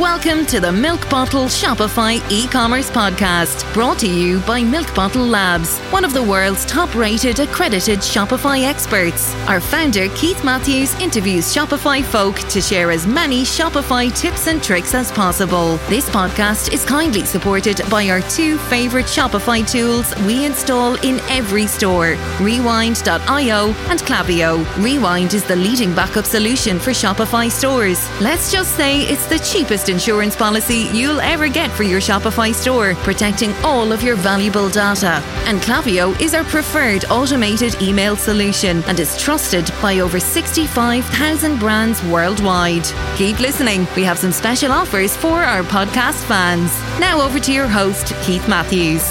Welcome to the Milk Bottle Shopify e-commerce podcast, brought to you by Milk Bottle Labs, one of the world's top-rated accredited Shopify experts. Our founder Keith Matthews interviews Shopify folk to share as many Shopify tips and tricks as possible. This podcast is kindly supported by our two favorite Shopify tools we install in every store, Rewind.io and Klaviyo. Rewind is the leading backup solution for Shopify stores. Let's just say it's the cheapest insurance policy you'll ever get for your Shopify store, protecting all of your valuable data. And Klaviyo is our preferred automated email solution and is trusted by over 65,000 brands worldwide. Keep listening. We have some special offers for our podcast fans. Now over to your host, Keith Matthews.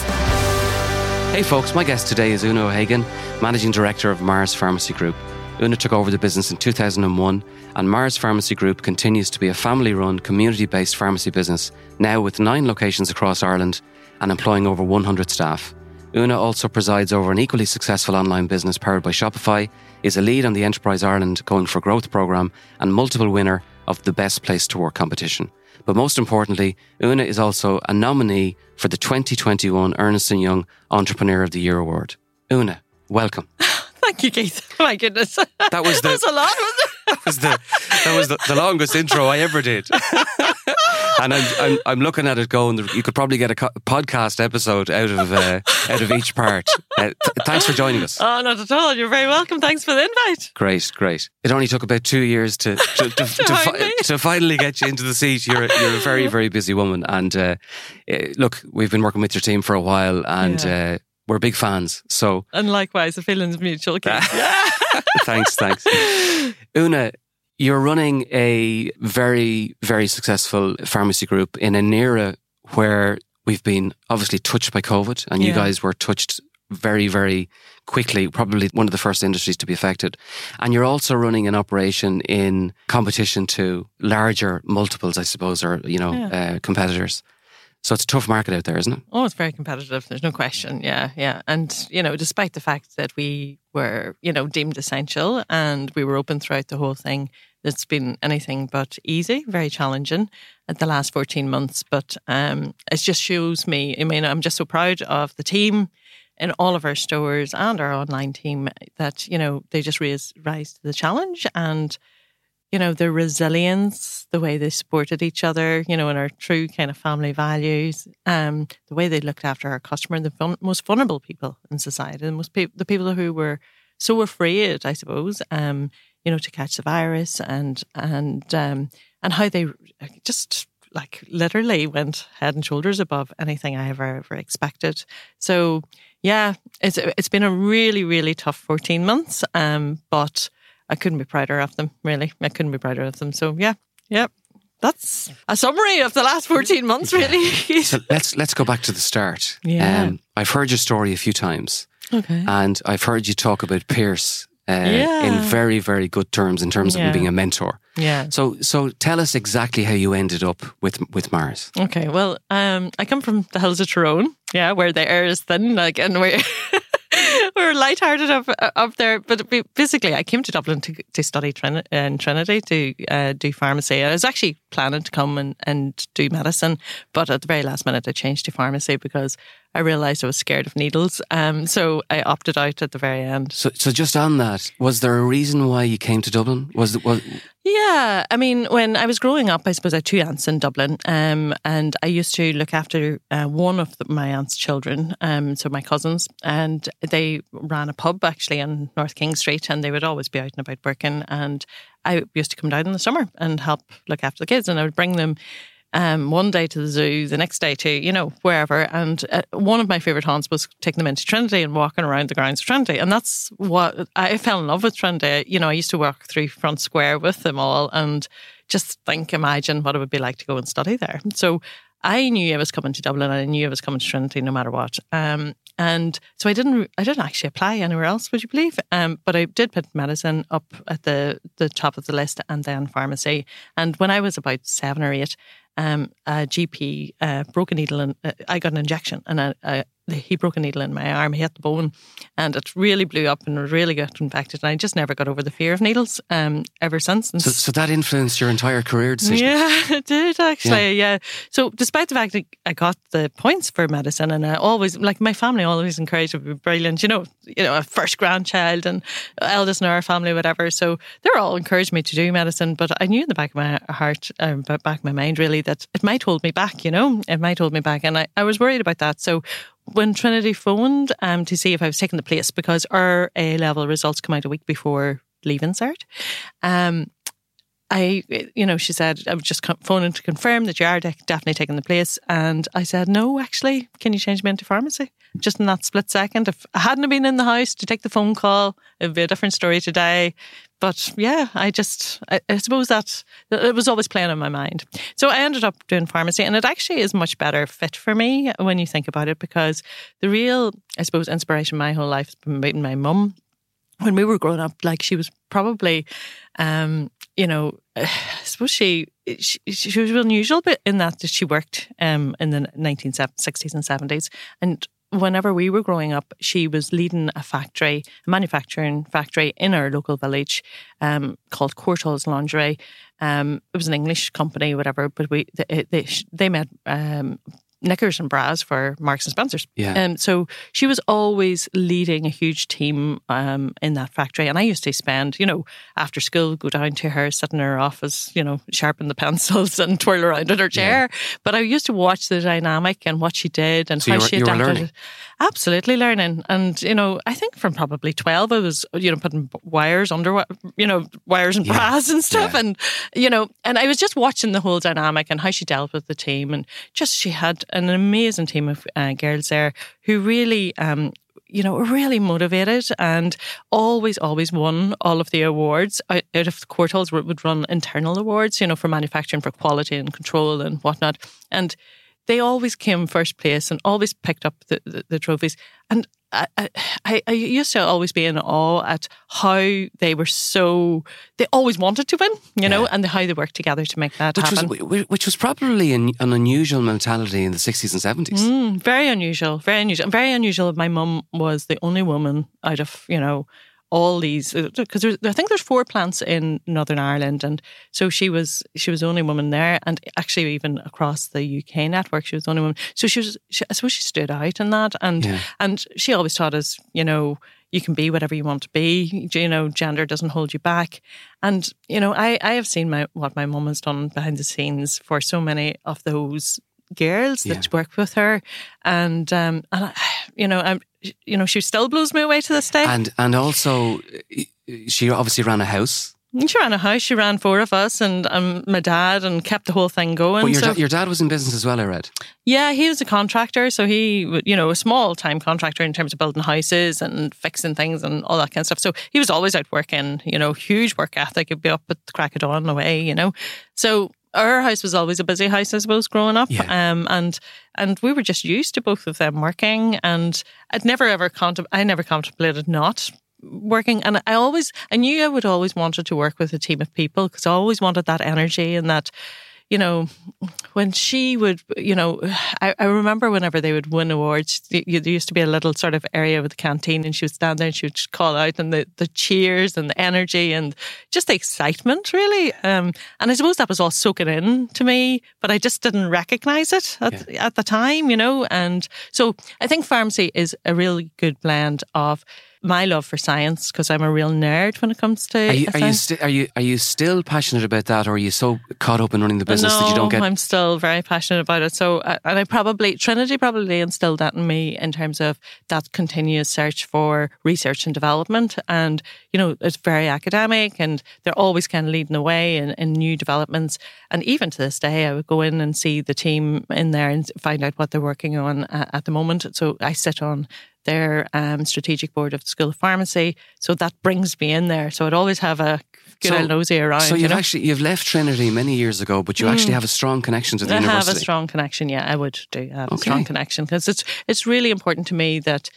Hey folks, my guest today is Una O'Hagan, Managing Director of Mars Pharmacy Group. Una took over the business in 2001, and Mars Pharmacy Group continues to be a family run, community based pharmacy business, now with nine locations across Ireland and employing over 100 staff. Una also presides over an equally successful online business powered by Shopify, is a lead on the Enterprise Ireland Going for Growth programme, and multiple winner of the Best Place to Work competition. But most importantly, Una is also a nominee for the 2021 Ernst & Young Entrepreneur of the Year Award. Una, welcome. Thank you, Keith. My goodness. That was the- that was a lot, wasn't it? That was the that was the, the longest intro I ever did. and I'm, I'm I'm looking at it going. You could probably get a co- podcast episode out of uh, out of each part. Uh, th- thanks for joining us. Oh, not at all. You're very welcome. Thanks for the invite. Great, great. It only took about two years to to, to, to, fi- to finally get you into the seat. You're a, you're a very very busy woman, and uh, eh, look, we've been working with your team for a while, and Yeah. We're big fans. So And likewise, the feeling's mutual, yeah. thanks, thanks. Una, you're running a very, very successful pharmacy group in an era where we've been obviously touched by COVID, and you guys were touched very, very quickly, probably one of the first industries to be affected. And you're also running an operation in competition to larger multiples, I suppose, or, you know, Yeah. uh, competitors. So it's a tough market out there, isn't it? Oh, it's very competitive. There's no question. Yeah, yeah. And, you know, despite the fact that we were, you know, deemed essential and we were open throughout the whole thing, it's been anything but easy, very challenging at the last 14 months. But um, it just shows me, I mean, I'm just so proud of the team in all of our stores and our online team that, you know, they just raise, rise to the challenge and, you know, their resilience, the way they supported each other, you know, and our true kind of family values, um, the way they looked after our customer, the vul- most vulnerable people in society, the most pe- the people who were so afraid, I suppose, um, you know, to catch the virus and and um, and how they just like literally went head and shoulders above anything I ever ever expected. So yeah, it's it's been a really really tough fourteen months, um, but I couldn't be prouder of them. Really, I couldn't be prouder of them. So yeah, yeah, that's a summary of the last fourteen months. Really. So let's let's go back to the start. Um, Yeah. I've heard your story a few times. okay. And I've heard you talk about Pierce uh, Yeah. in very, very good terms in terms of him being a mentor. Yeah. So, so tell us exactly how you ended up with with Mars. Okay. Well, um, I come from the hills of Tyrone, yeah, where the air is thin, like, and we're we're lighthearted up up there. But basically, I came to Dublin to to study Trin- in Trinity to uh, do pharmacy. I was actually planning to come and, and do medicine, but at the very last minute, I changed to pharmacy because I realised I was scared of needles. Um, so I opted out at the very end. So, so just on that, was there a reason why you came to Dublin? Was was Yeah, I mean, when I was growing up, I suppose I had two aunts in Dublin, um, and I used to look after uh, one of the, my aunt's children, um, so my cousins, and they ran a pub actually on North King Street, and they would always be out and about working, and I used to come down in the summer and help look after the kids, and I would bring them. Um, one day to the zoo, the next day to you know wherever, and uh, one of my favorite haunts was taking them into Trinity and walking around the grounds of Trinity, and that's what I fell in love with Trinity. You know, I used to walk through Front Square with them all, and just think, imagine what it would be like to go and study there. So I knew I was coming to Dublin, I knew I was coming to Trinity no matter what. Um, and so I didn't, I didn't actually apply anywhere else. Would you believe? Um, but I did put medicine up at the the top of the list, and then pharmacy. And when I was about seven or eight, um, a GP uh, broke a needle, and uh, I got an injection, and I, I, he broke a needle in my arm. He hit the bone, and it really blew up and really got infected. And I just never got over the fear of needles um, ever since. So, so, that influenced your entire career decision. Yeah, it did actually. Yeah. yeah. So despite the fact that I got the points for medicine, and I always like my family always encouraged me to be brilliant. You know, you know, a first grandchild and eldest in our family, whatever. So they were all encouraged me to do medicine, but I knew in the back of my heart, um, back of my mind, really, that it might hold me back. You know, it might hold me back, and I, I was worried about that. So when Trinity phoned um, to see if I was taking the place because our A level results come out a week before leaving cert. Um, I, you know, she said, I was just phoning to confirm that you are definitely taking the place. And I said, no, actually, can you change me into pharmacy? Just in that split second. If I hadn't been in the house to take the phone call, it would be a different story today. But yeah, I just, I, I suppose that it was always playing on my mind. So I ended up doing pharmacy and it actually is much better fit for me when you think about it because the real, I suppose, inspiration my whole life has been meeting my mum when we were growing up, like she was probably, um, you know, I suppose she, she, she was unusual, but in that she worked um, in the 1960s and 70s, and whenever we were growing up, she was leading a factory, a manufacturing factory in our local village um, called Courtaulds Lingerie. Um, it was an English company, whatever, but we they they, they made um, knickers and bras for Marks and Spencers. Yeah. Um, so she was always leading a huge team um, in that factory. And I used to spend, you know, after school, go down to her, sit in her office, you know, sharpen the pencils and twirl around in her chair. Yeah. But I used to watch the dynamic and what she did and so how were, she adapted. Absolutely learning. And, you know, I think from probably 12, I was, you know, putting wires under, you know, wires and yeah. bras and stuff. Yeah. And, you know, and I was just watching the whole dynamic and how she dealt with the team. And just she had an amazing team of uh, girls there who really, um, you know, were really motivated and always, always won all of the awards. Out, of the Courtaulds would run internal awards, you know, for manufacturing, for quality and control and whatnot. And they always came first place and always picked up the, the, the trophies. And I, I, I, used to always be in awe at how they were so they always wanted to win, you know, and how they worked together to make that which happen. Was, which was probably an, an, unusual mentality in the sixties and seventies. Mm, very unusual, very unusual, very unusual. My mum was the only woman out of you know all these because uh, I think there's four plants in Northern Ireland, and so she was she was the only woman there, and actually even across the UK network, she was the only woman. So she was, she, I suppose, she stood out in that, and yeah. and she always taught us, you know, you can be whatever you want to be. You know, gender doesn't hold you back. And you know, I I have seen my what my mum has done behind the scenes for so many of those girls that yeah. work with her, and um, and I, you know, I'm, you know, she still blows me away to this day. And and also, she obviously ran a house. She ran a house. She ran four of us and um, my dad, and kept the whole thing going. But your, so, da- your dad was in business as well, I read. Yeah, he was a contractor, so he, you know, a small time contractor in terms of building houses and fixing things and all that kind of stuff. So he was always out working. You know, huge work ethic. He'd be up at the crack of dawn away. You know, so our house was always a busy house, I suppose, growing up. Yeah. Um, and and we were just used to both of them working. And I'd never ever contem- I never contemplated not working. And I always, I knew I would always wanted to work with a team of people because I always wanted that energy and that you know, when she would, you know, I, I remember whenever they would win awards, there used to be a little sort of area with the canteen, and she would stand there and she would call out, and the, the cheers and the energy and just the excitement, really. Um, and I suppose that was all soaking in to me, but I just didn't recognize it at, yeah. at the time, you know. And so I think pharmacy is a really good blend of my love for science because I'm a real nerd when it comes to. Are you are you, sti- are you are you still passionate about that, or are you so caught up in running the business no, that you don't get? I'm still very passionate about it. So, uh, and I probably Trinity probably instilled that in me in terms of that continuous search for research and development, and you know it's very academic, and they're always kind of leading the way in, in new developments. And even to this day, I would go in and see the team in there and find out what they're working on uh, at the moment. So I sit on their um, strategic board of the School of Pharmacy. So that brings me in there. So I'd always have a good so, old nosy around. So you've you know? actually you've left Trinity many years ago, but you mm. actually have a strong connection to the I university. I have a strong connection. Yeah, I would do have okay. a strong connection because it's it's really important to me that.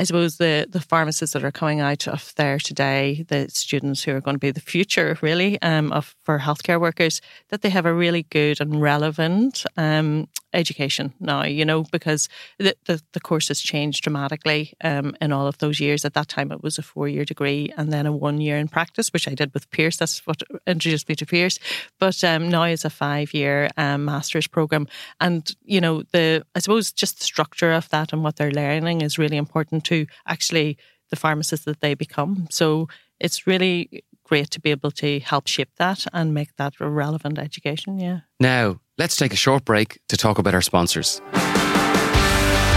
I suppose the, the pharmacists that are coming out of there today, the students who are going to be the future really um, of for healthcare workers, that they have a really good and relevant um, education now, you know, because the, the, the course has changed dramatically um, in all of those years. At that time, it was a four year degree and then a one year in practice, which I did with Pierce. That's what introduced me to Pierce. But um, now it's a five year um, master's program. And, you know, the I suppose just the structure of that and what they're learning is really important to actually the pharmacists that they become. So it's really great to be able to help shape that and make that a relevant education. Yeah. Now, let's take a short break to talk about our sponsors.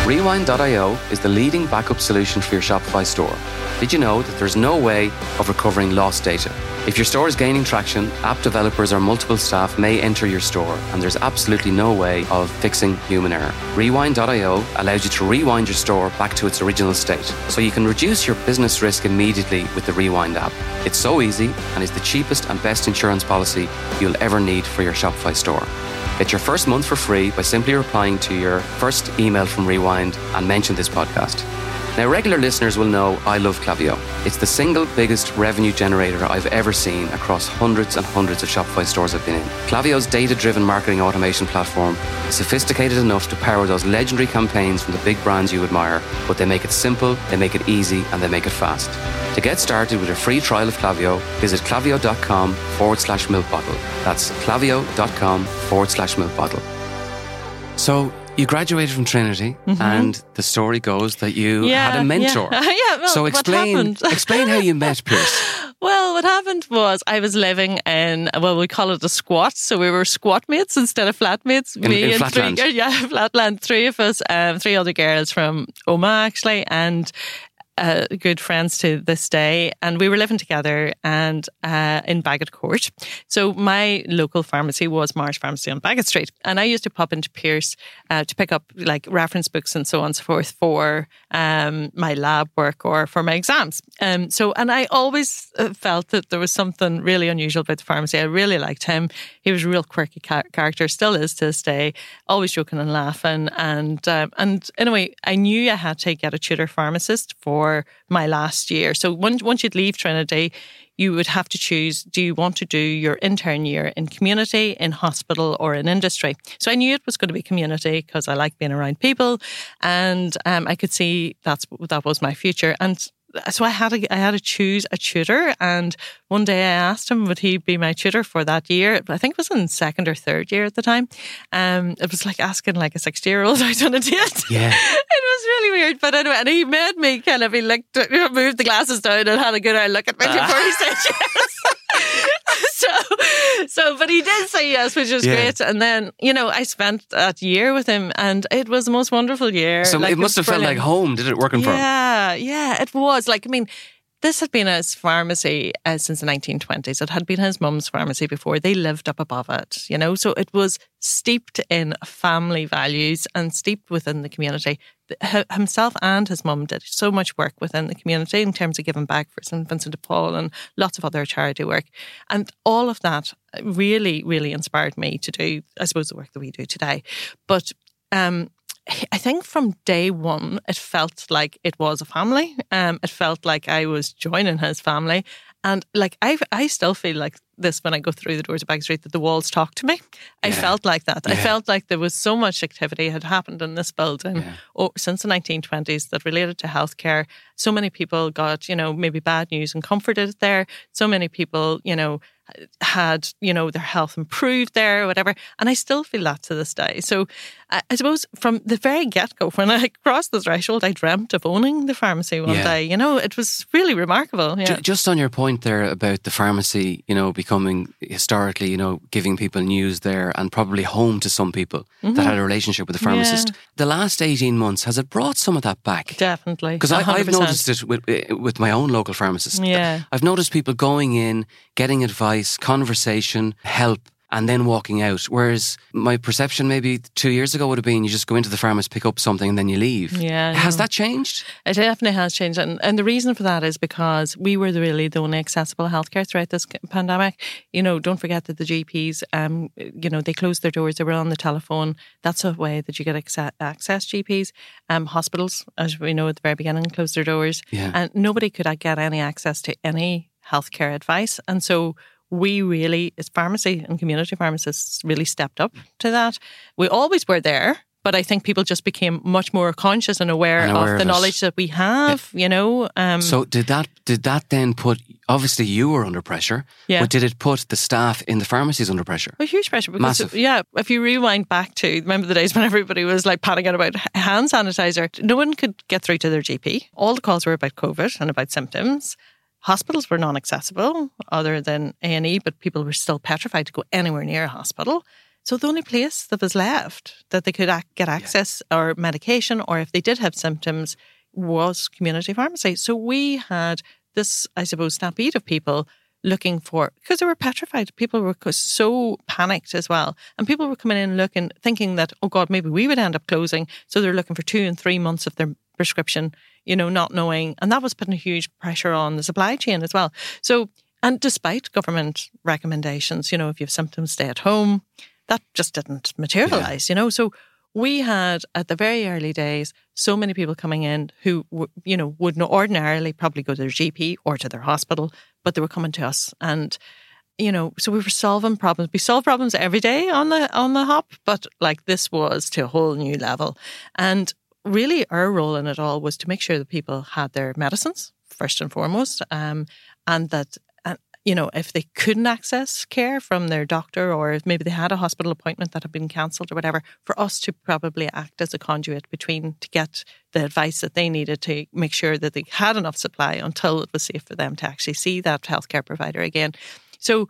Rewind.io is the leading backup solution for your Shopify store. Did you know that there's no way of recovering lost data? If your store is gaining traction, app developers or multiple staff may enter your store, and there's absolutely no way of fixing human error. Rewind.io allows you to rewind your store back to its original state, so you can reduce your business risk immediately with the Rewind app. It's so easy and is the cheapest and best insurance policy you'll ever need for your Shopify store. Get your first month for free by simply replying to your first email from Rewind and mention this podcast. Now, regular listeners will know I love Klaviyo. It's the single biggest revenue generator I've ever seen across hundreds and hundreds of Shopify stores I've been in. Klaviyo's data driven marketing automation platform is sophisticated enough to power those legendary campaigns from the big brands you admire, but they make it simple, they make it easy, and they make it fast. To get started with a free trial of Klaviyo, visit klaviyo.com forward slash milk bottle. That's klaviyo.com forward slash milk bottle. So, you graduated from Trinity, mm-hmm. and the story goes that you yeah, had a mentor. Yeah, yeah well, so explain explain how you met Pierce. Well, what happened was I was living in well, we call it a squat, so we were squat mates instead of flatmates. In, Me in and Flatland. three, yeah, Flatland. Three of us, um, three other girls from Omagh actually, and uh, good friends to this day, and we were living together and uh, in Bagot Court. So my local pharmacy was Marsh Pharmacy on Bagot Street, and I used to pop into Pierce uh, to pick up like reference books and so on and so forth for um, my lab work or for my exams. Um, so, and I always uh, felt that there was something really unusual about the pharmacy. I really liked him. He was a real quirky ca- character, still is to this day. Always joking and laughing, and um, and anyway, I knew I had to get a tutor pharmacist for for my last year. So once, once you'd leave Trinity, you would have to choose do you want to do your intern year in community, in hospital, or in industry? So I knew it was going to be community because I like being around people and um, I could see that's that was my future. And so I had to I had to choose a tutor, and one day I asked him would he be my tutor for that year. I think it was in second or third year at the time. Um, it was like asking like a sixty year old out on a date. Yeah, it was really weird. But anyway, and he made me kind of he looked moved the glasses down and had a good eye look at me uh. before he said yes. So, so, but he did say yes, which was yeah. great. And then, you know, I spent that year with him, and it was the most wonderful year. So like, it must have brilliant. felt like home. Did it working yeah, for him? Yeah, yeah, it was. Like, I mean, this had been his pharmacy uh, since the 1920s. It had been his mum's pharmacy before. They lived up above it, you know, so it was steeped in family values and steeped within the community. Himself and his mum did so much work within the community in terms of giving back for St. Vincent de Paul and lots of other charity work. And all of that really, really inspired me to do, I suppose, the work that we do today. But um, I think from day one, it felt like it was a family. Um, it felt like I was joining his family. And like I, I still feel like this when I go through the doors of Bagot Street that the walls talk to me. I felt like that. Yeah. I felt like there was so much activity had happened in this building yeah. oh, since the 1920s that related to healthcare. So many people got, you know, maybe bad news and comforted there. So many people, you know, had, you know, their health improved there or whatever. And I still feel that to this day. So I, I suppose from the very get go, when I crossed the threshold, I dreamt of owning the pharmacy one yeah. day. You know, it was really remarkable. Yeah. Just on your point there about the pharmacy, you know, becoming historically, you know, giving people news there and probably home to some people mm-hmm. that had a relationship with the pharmacist. Yeah. The last 18 months, has it brought some of that back? Definitely. Because I've noticed it with, with my own local pharmacist. Yeah. I've noticed people going in, getting advice, conversation, help and then walking out. Whereas my perception maybe two years ago would have been you just go into the pharmacy, pick up something, and then you leave. Yeah. Has that changed? It definitely has changed. And, and the reason for that is because we were really the only accessible healthcare throughout this pandemic. You know, don't forget that the GPs, um, you know, they closed their doors, they were on the telephone. That's a way that you get access, access GPs. Um, hospitals, as we know at the very beginning, closed their doors. Yeah. And nobody could get any access to any healthcare advice. And so we really, as pharmacy and community pharmacists, really stepped up to that. We always were there, but I think people just became much more conscious and aware, And aware of the of knowledge that we have. You know, um, So did that did that then put obviously you were under pressure, Yeah. but did it put the staff in the pharmacies under pressure? A huge pressure because Massive. yeah, if you rewind back to remember the days when everybody was like panicking about hand sanitizer, no one could get through to their GP. All the calls were about COVID and about symptoms. Hospitals were non-accessible other than A and E, but people were still petrified to go anywhere near a hospital. So the only place that was left that they could ac- get access or medication, or if they did have symptoms, was community pharmacy. So we had this, I suppose, stampede of people looking for because they were petrified. People were so panicked as well, and people were coming in looking, thinking that oh God, maybe we would end up closing. So they're looking for two and three months of their prescription, you know, not knowing, and that was putting a huge pressure on the supply chain as well. So, and despite government recommendations, you know, if you have symptoms, stay at home. That just didn't materialize, you know. So we had at the very early days so many people coming in who you know would not ordinarily probably go to their GP or to their hospital, but they were coming to us and you know so we were solving problems. We solve problems every day on the on the hop, but like this was to a whole new level. And really, our role in it all was to make sure that people had their medicines first and foremost, um, and that you know, if they couldn't access care from their doctor or if maybe they had a hospital appointment that had been cancelled or whatever, for us to probably act as a conduit between to get the advice that they needed to make sure that they had enough supply until it was safe for them to actually see that healthcare provider again. So,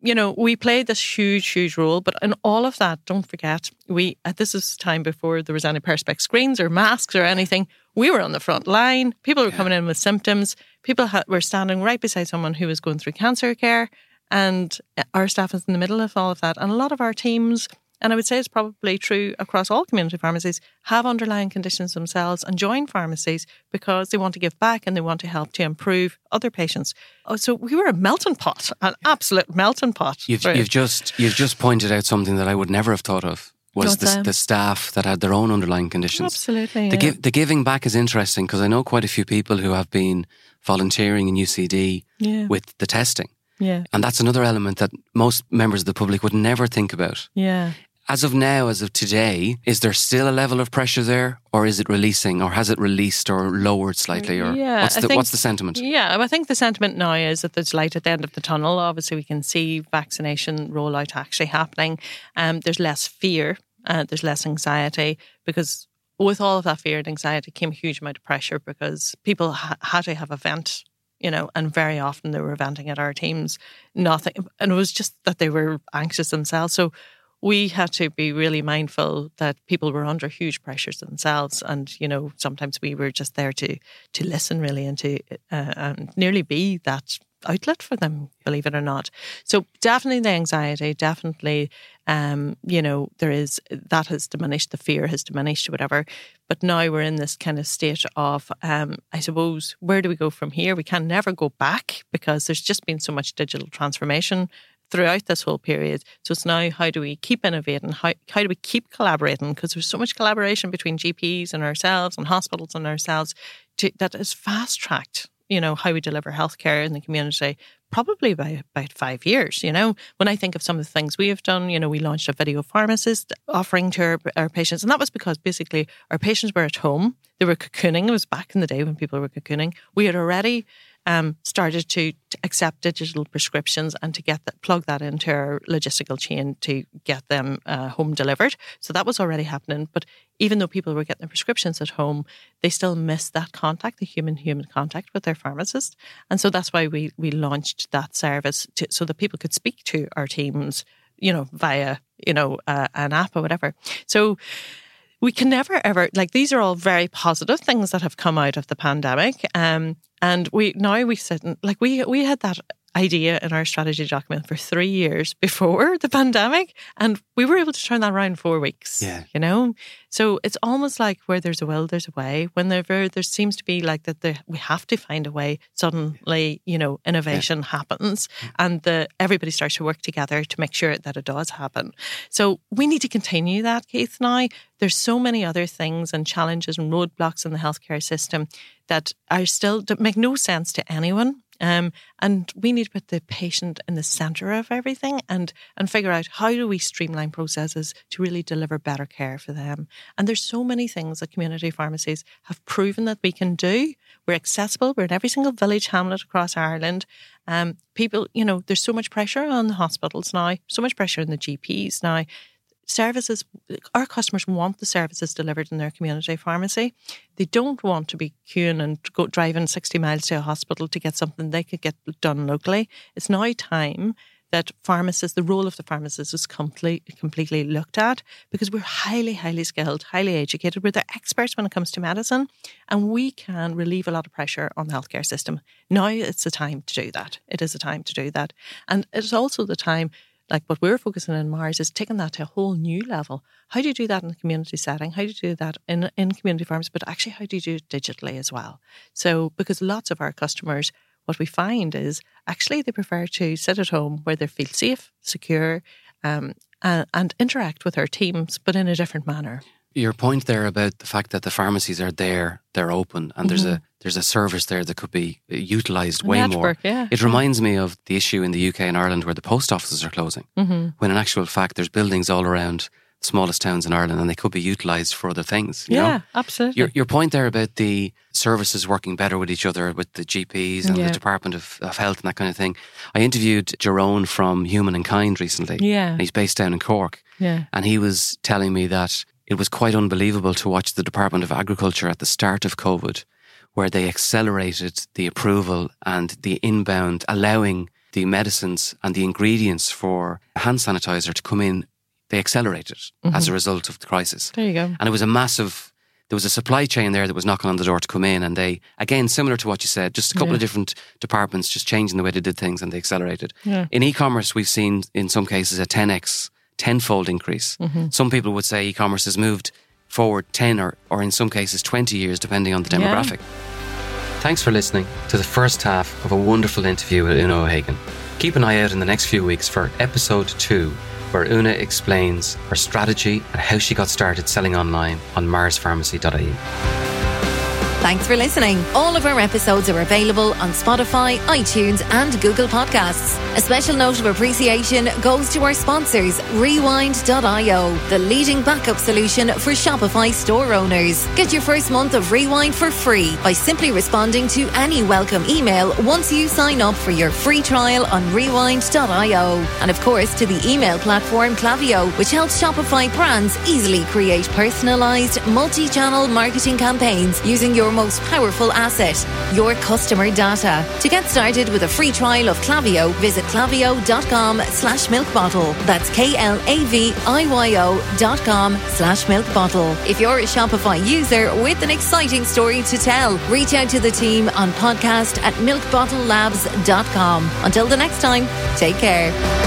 you know, we played this huge, huge role, but in all of that, don't forget, we, uh, this is time before there was any perspex screens or masks or anything. We were on the front line. People were coming in with symptoms. People ha- were standing right beside someone who was going through cancer care. And uh, our staff is in the middle of all of that. And a lot of our teams, and I would say it's probably true across all community pharmacies, have underlying conditions themselves and join pharmacies because they want to give back and they want to help to improve other patients. Oh, so we were a melting pot, an absolute melting pot. You've, you've just you've just pointed out something that I would never have thought of was the, the staff that had their own underlying conditions. Absolutely. The, yeah. give, the giving back is interesting because I know quite a few people who have been volunteering in UCD Yeah. with the testing. yeah. And that's another element that most members of the public would never think about. Yeah. As of now, as of today, is there still a level of pressure there, or is it releasing, or has it released or lowered slightly, or Yeah, what's the think- what's the sentiment? Yeah, I think the sentiment now is that there's light at the end of the tunnel. Obviously, we can see vaccination rollout actually happening. Um, there's less fear, uh, there's less anxiety because with all of that fear and anxiety came a huge amount of pressure because people ha- had to have a vent. You know, and very often they were venting at our teams. Nothing, and it was just that they were anxious themselves. So we had to be really mindful that people were under huge pressures themselves, and you know sometimes we were just there to to listen really and to uh, and nearly be that outlet for them, believe it or not. So definitely the anxiety, definitely, um, you know, there is that has diminished, the fear has diminished, whatever. But now we're in this kind of state of, um, I suppose, where do we go from here? We can never go back because there's just been so much digital transformation throughout this whole period. So it's now how do we keep innovating? How, how do we keep collaborating? Because there's so much collaboration between GPs and ourselves and hospitals and ourselves to, that is fast tracked, you know, how we deliver healthcare in the community probably by about five years. You know, when I think of some of the things we have done, you know, we launched a video pharmacist offering to our, our patients, and that was because basically our patients were at home. They were cocooning. It was back in the day when people were cocooning. We had already um, started to, to accept digital prescriptions and to get that plug that into our logistical chain to get them uh, home delivered. So that was already happening. But even though people were getting their prescriptions at home, they still missed that contact, the human human contact with their pharmacist. And so that's why we we launched that service to, so that people could speak to our teams, you know, via you know uh, an app or whatever. So we can never ever like these are all very positive things that have come out of the pandemic um and we now we sit and like we we had that idea in our strategy document for three years before the pandemic and we were able to turn that around in four weeks Yeah. you know? So it's almost like where there's a will there's a way. Whenever there seems to be like that there, we have to find a way suddenly you know innovation happens mm. and the everybody starts to work together to make sure that it does happen. So we need to continue that keith now there's so many other things and challenges and roadblocks in the healthcare system that are still that make no sense to anyone Um, and we need to put the patient in the center of everything and, and figure out how do we streamline processes to really deliver better care for them. And there's so many things that community pharmacies have proven that we can do. We're accessible. We're in every single village hamlet across Ireland. Um, people, you know, there's so much pressure on the hospitals now, so much pressure on the GPs now services, our customers want the services delivered in their community pharmacy. They don't want to be queuing and go driving 60 miles to a hospital to get something they could get done locally. It's now time that pharmacists, the role of the pharmacist is completely, completely looked at because we're highly, highly skilled, highly educated. We're the experts when it comes to medicine and we can relieve a lot of pressure on the healthcare system. Now it's the time to do that. It is the time to do that. And it's also the time like what we're focusing on Mars is taking that to a whole new level. How do you do that in a community setting? How do you do that in, in community farms? But actually, how do you do it digitally as well? So, because lots of our customers, what we find is actually they prefer to sit at home where they feel safe, secure, um, and, and interact with our teams, but in a different manner your point there about the fact that the pharmacies are there, they're open, and mm-hmm. there's a mm-hmm. there's a service there that could be utilised way Network, more. Yeah. It reminds me of the issue in the UK and Ireland where the post offices are closing, mm-hmm. when in actual fact there's buildings all around smallest towns in Ireland and they could be utilised for other things. yeah, know? absolutely. Your, your point there about the services working better with each other, with the GPs and yeah. the Department of, of, Health and that kind of thing. I interviewed Jerome from Human and Kind recently. Yeah. he's based down in Cork. Yeah. And he was telling me that it was quite unbelievable to watch the Department of Agriculture at the start of COVID, where they accelerated the approval and the inbound, allowing the medicines and the ingredients for hand sanitizer to come in. They accelerated mm-hmm. as a result of the crisis. There you go. And it was a massive there was a supply chain there that was knocking on the door to come in and they again similar to what you said just a couple yeah. of different departments just changing the way they did things and they accelerated yeah. in e-commerce we've seen in some cases a 10x tenfold increase. Mm-hmm. Some people would say e-commerce has moved forward 10 or, or in some cases 20 years, depending on the demographic. Yeah. Thanks for listening to the first half of a wonderful interview with Una O'Hagan. Keep an eye out in the next few weeks for episode two, where Una explains her strategy and how she got started selling online on marspharmacy.ie. Thanks for listening. All of our episodes are available on Spotify, iTunes, and Google Podcasts. A special note of appreciation goes to our sponsors, Rewind.io, the leading backup solution for Shopify store owners. Get your first month of Rewind for free by simply responding to any welcome email once you sign up for your free trial on Rewind.io. And of course, to the email platform Klaviyo, which helps Shopify brands easily create personalized, multi channel marketing campaigns using your most powerful asset, your customer data. To get started with a free trial of Klaviyo, visit klaviyo.com slash milk bottle. That's K-L-A-V-I-Y-O dot com slash milk bottle. If you're a Shopify user with an exciting story to tell, reach out to the team on podcast at milkbottlelabs.com. Until the next time, take care.